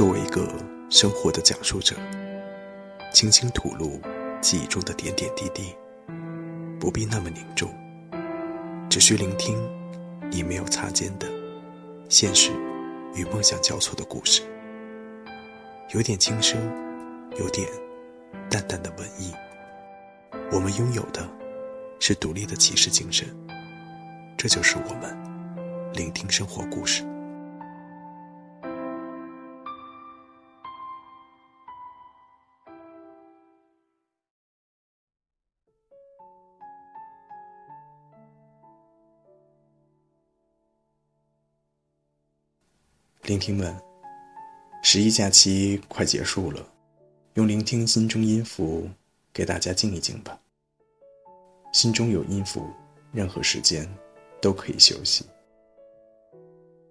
作为一个生活的讲述者，轻轻吐露记忆中的点点滴滴，不必那么凝重，只需聆听你没有擦肩的现实与梦想交错的故事，有点轻声，有点淡淡的文艺。我们拥有的是独立的骑士精神，这就是我们聆听生活故事。聆听们，十一假期快结束了，用聆听心中音符给大家静一静吧。心中有音符，任何时间都可以休息。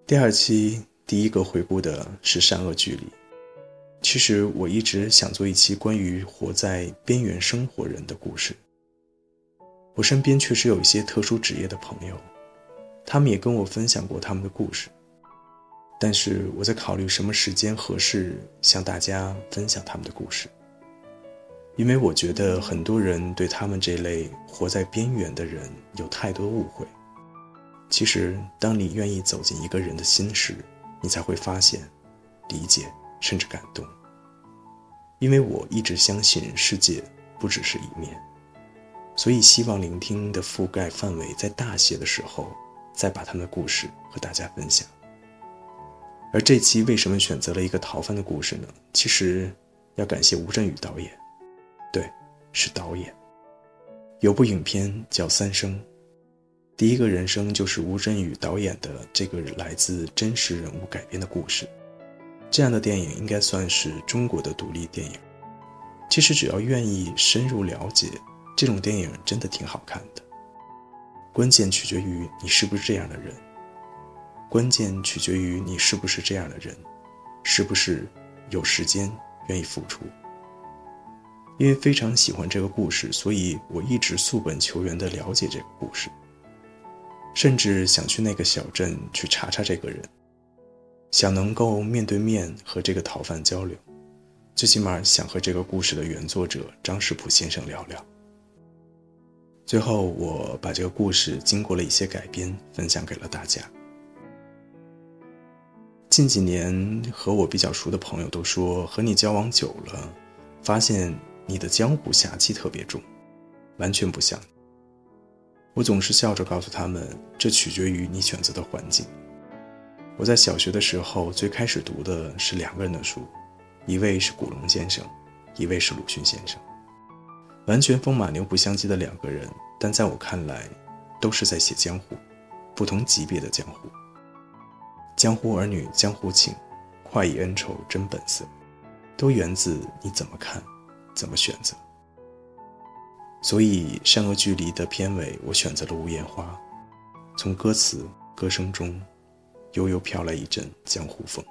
第二期第一个回顾的是善恶距离。其实我一直想做一期关于活在边缘生活人的故事。我身边确实有一些特殊职业的朋友，他们也跟我分享过他们的故事。但是我在考虑什么时间合适向大家分享他们的故事。因为我觉得很多人对他们这类活在边缘的人有太多误会。其实，当你愿意走进一个人的心时，你才会发现、理解甚至感动。因为我一直相信世界不只是一面，所以希望聆听的覆盖范围再大些的时候，再把他们的故事和大家分享。而这期为什么选择了一个逃犯的故事呢？其实，要感谢吴镇宇导演。对，是导演。有部影片叫《三生》，第一个人生就是吴镇宇导演的这个来自真实人物改编的故事。这样的电影应该算是中国的独立电影。其实只要愿意深入了解，这种电影真的挺好看的。关键取决于你是不是这样的人，关键取决于你是不是这样的人，是不是有时间愿意付出。因为非常喜欢这个故事，所以我一直溯本求源地了解这个故事，甚至想去那个小镇去查查这个人，想能够面对面和这个逃犯交流，最起码想和这个故事的原作者张世普先生聊聊。最后，我把这个故事经过了一些改编，分享给了大家。近几年和我比较熟的朋友都说，和你交往久了，发现。你的江湖侠气特别重，完全不像。我总是笑着告诉他们，这取决于你选择的环境。我在小学的时候，最开始读的是两个人的书，一位是古龙先生，一位是鲁迅先生。完全风马牛不相及的两个人，但在我看来，都是在写江湖，不同级别的江湖。江湖儿女江湖情，快意恩仇真本色，都源自你怎么看。怎么选择？所以《善恶距离》的片尾，我选择了无言花。从歌词、歌声中，悠悠飘来一阵江湖风。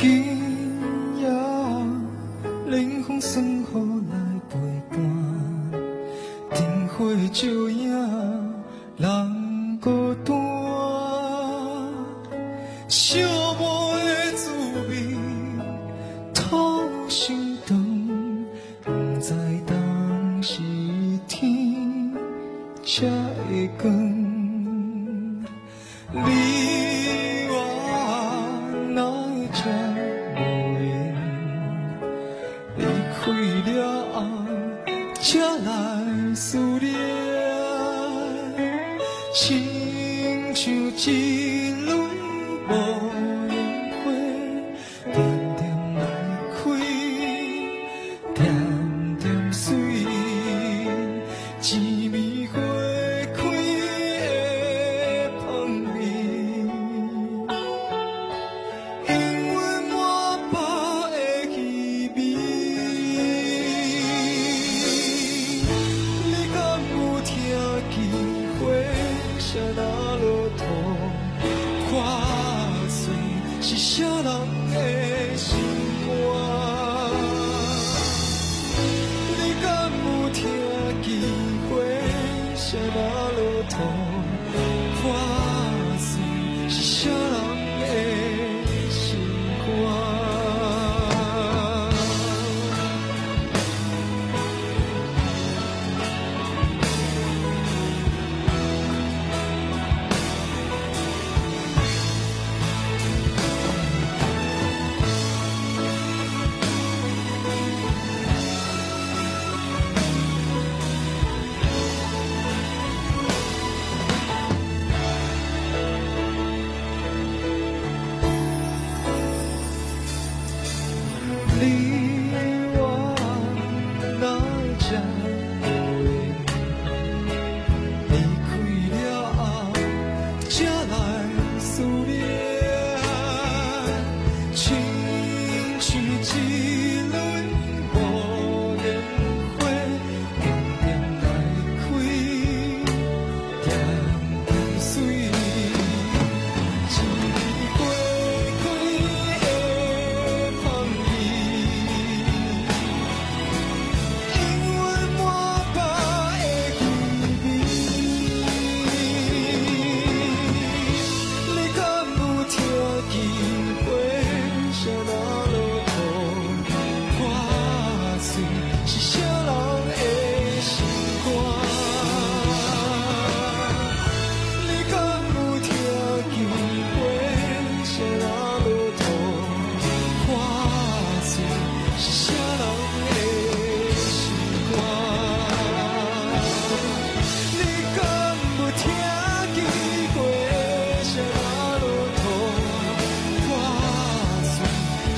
aquí. 家来思念亲像一的心。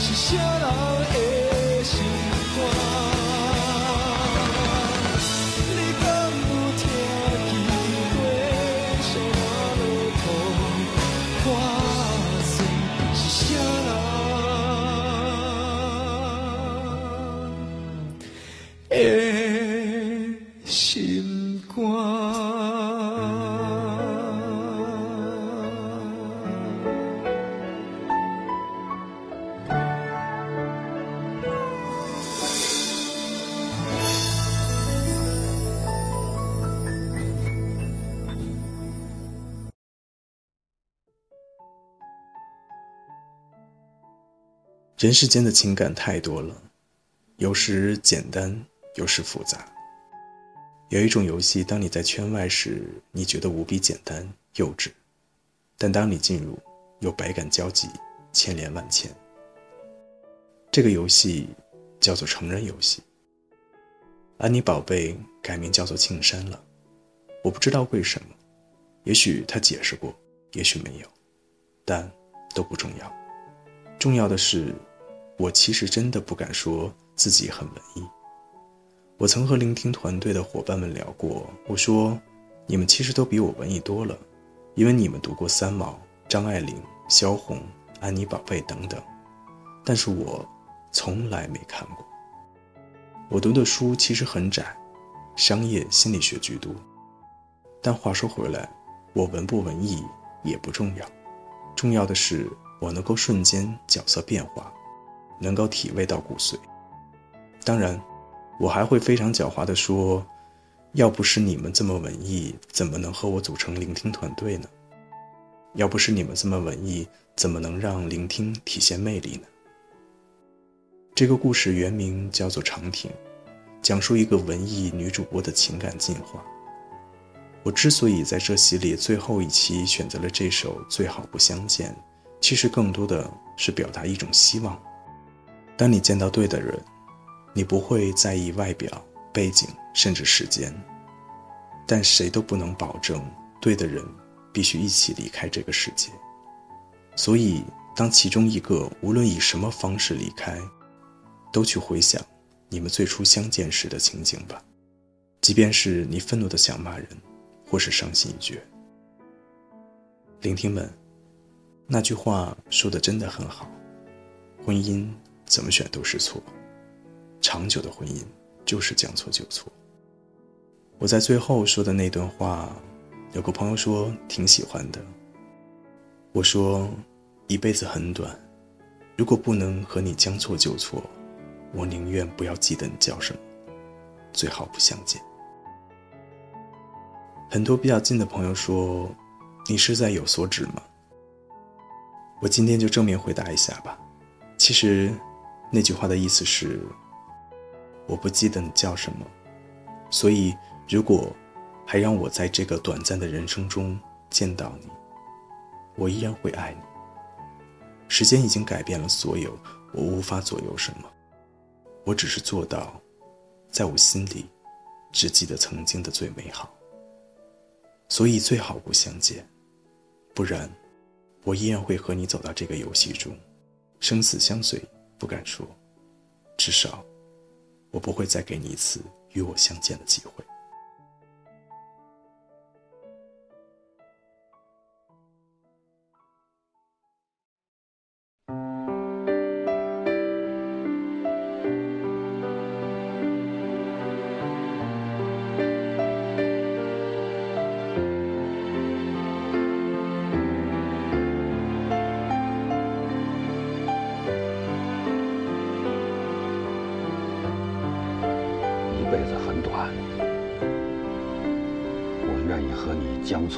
是谁人的心。人世间的情感太多了，有时简单，有时复杂。有一种游戏，当你在圈外时，你觉得无比简单幼稚，但当你进入，又百感交集，千连万千。这个游戏叫做成人游戏。安妮宝贝改名叫做庆山了，我不知道为什么，也许他解释过，也许没有，但都不重要。重要的是，我其实真的不敢说自己很文艺。我曾和聆听团队的伙伴们聊过，我说，你们其实都比我文艺多了，因为你们读过三毛、张爱玲、萧红、安妮宝贝等等，但是我从来没看过。我读的书其实很窄，商业心理学居多。但话说回来，我文不文艺也不重要，重要的是我能够瞬间角色变化，能够体味到骨髓。当然，我还会非常狡猾地说，要不是你们这么文艺，怎么能和我组成聆听团队呢？要不是你们这么文艺，怎么能让聆听体现魅力呢？这个故事原名叫做《长亭》，讲述一个文艺女主播的情感进化。我之所以在这系列最后一期选择了这首《最好不相见》，其实更多的是表达一种希望：当你见到对的人，你不会在意外表、背景，甚至时间。但谁都不能保证对的人必须一起离开这个世界。所以，当其中一个无论以什么方式离开，都去回想你们最初相见时的情景吧，即便是你愤怒的想骂人，或是伤心欲绝。聆听们，那句话说的真的很好，婚姻怎么选都是错，长久的婚姻就是将错就错。我在最后说的那段话，有个朋友说挺喜欢的。我说，一辈子很短，如果不能和你将错就错，我宁愿不要记得你叫什么，最好不相见。很多比较近的朋友说，你是在有所指吗？我今天就正面回答一下吧。其实，那句话的意思是，我不记得你叫什么，所以如果还让我在这个短暂的人生中见到你，我依然会爱你。时间已经改变了所有，我无法左右什么，我只是做到，在我心里，只记得曾经的最美好。所以最好不相见，不然，我依然会和你走到这个游戏中，生死相随，不敢说，至少，我不会再给你一次与我相见的机会。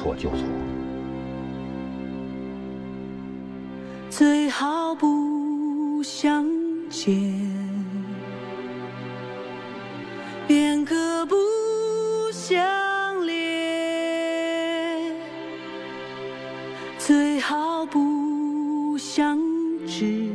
错就错。最好不相见，便可不相恋；最好不相知，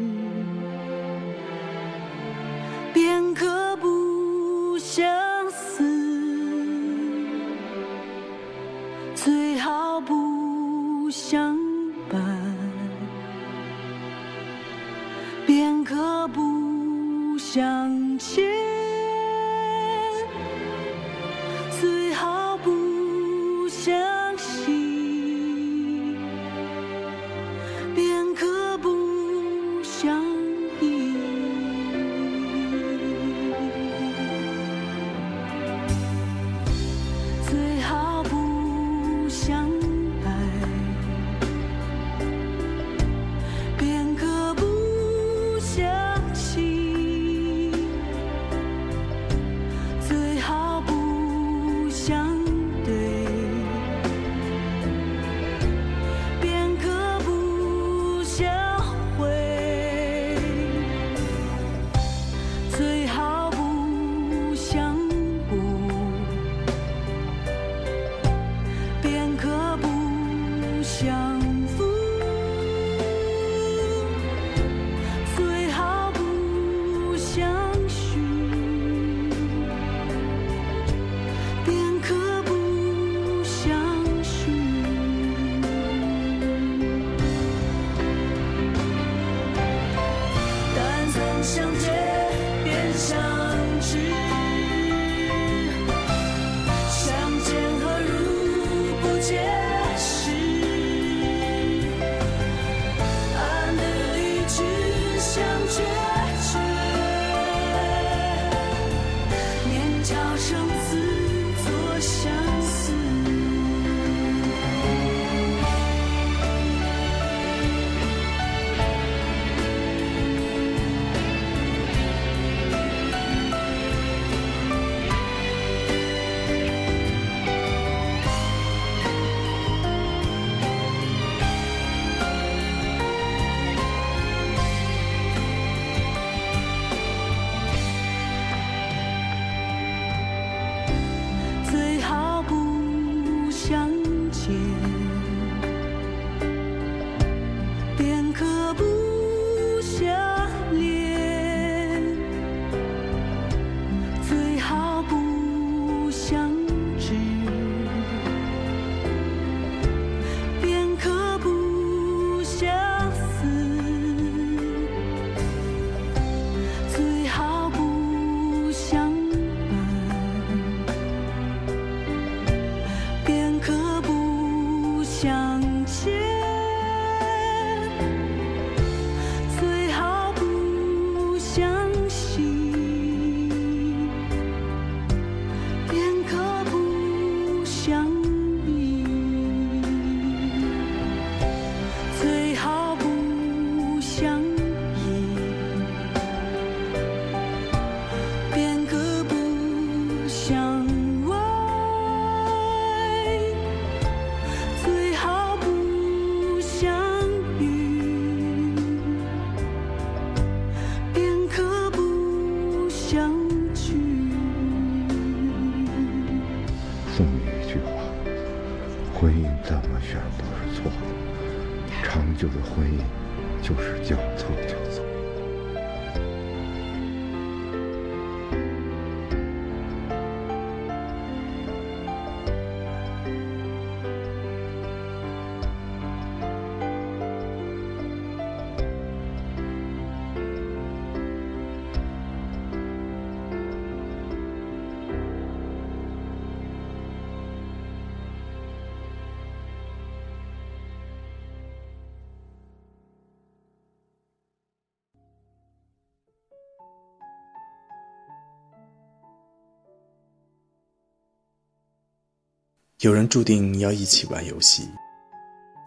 有人注定要一起玩游戏，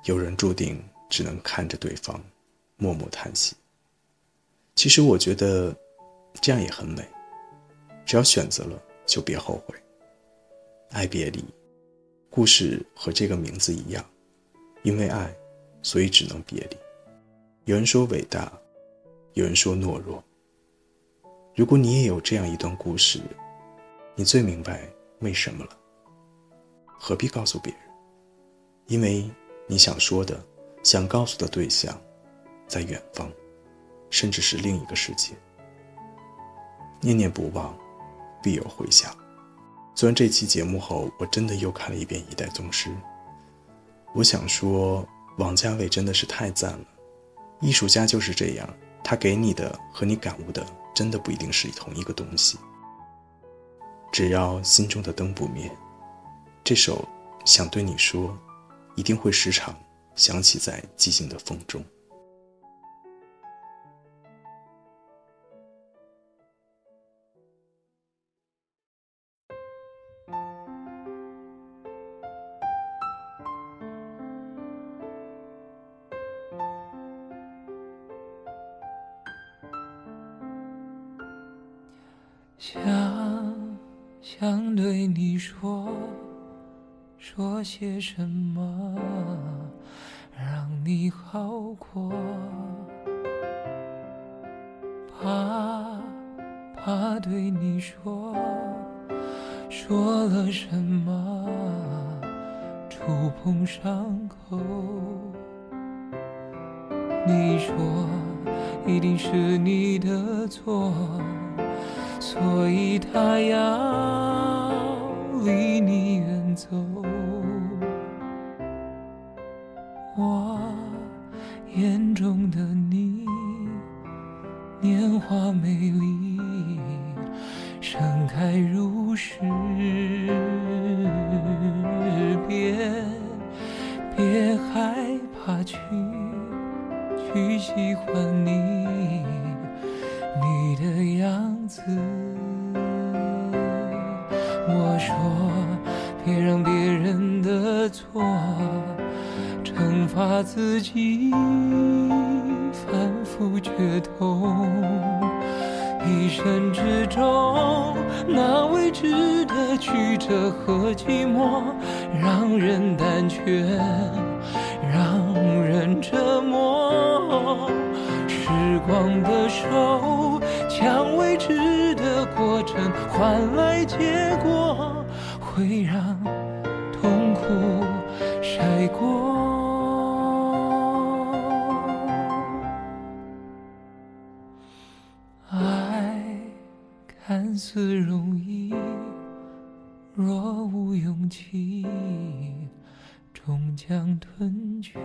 有人注定只能看着对方，默默叹息。其实我觉得，这样也很美。只要选择了，就别后悔。爱别离，故事和这个名字一样，因为爱，所以只能别离。有人说伟大，有人说懦弱。如果你也有这样一段故事，你最明白为什么了。何必告诉别人？因为你想说的、想告诉的对象，在远方，甚至是另一个世界。念念不忘，必有回响。做完这期节目后，我真的又看了一遍《一代宗师》。我想说，王家卫真的是太赞了。艺术家就是这样，他给你的和你感悟的，真的不一定是同一个东西。只要心中的灯不灭。这首想对你说，一定会时常响起在寂静的风中。让你好过？怕怕对你说，说了什么触碰伤口？你说一定是你的错，所以他要离你远走。年华美丽，盛开如诗。别别害怕去去喜欢你你的样子。我说，别让别人的错。惩罚自己，的和寂寞，让人胆怯，让人折磨。时光的手，将未知的过程换来结果，会让痛苦晒过。勇气，终将吞去。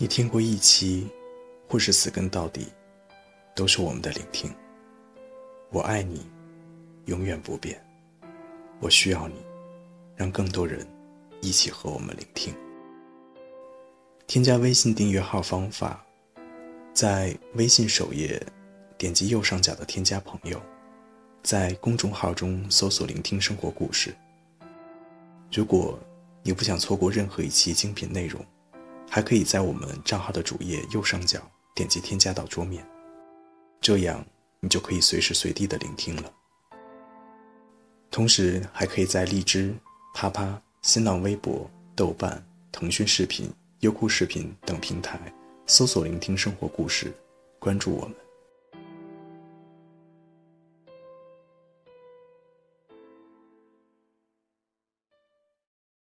你听过一期，或是死跟到底，都是我们的聆听。我爱你，永远不变。我需要你，让更多人一起和我们聆听。添加微信订阅号方法，在微信首页点击右上角的添加朋友，在公众号中搜索“聆听生活故事”。如果你不想错过任何一期精品内容，还可以在我们账号的主页右上角点击添加到桌面，这样你就可以随时随地的聆听了。同时，还可以在荔枝、啪啪、新浪微博、豆瓣、腾讯视频、优酷视频等平台搜索“聆听生活故事”，关注我们。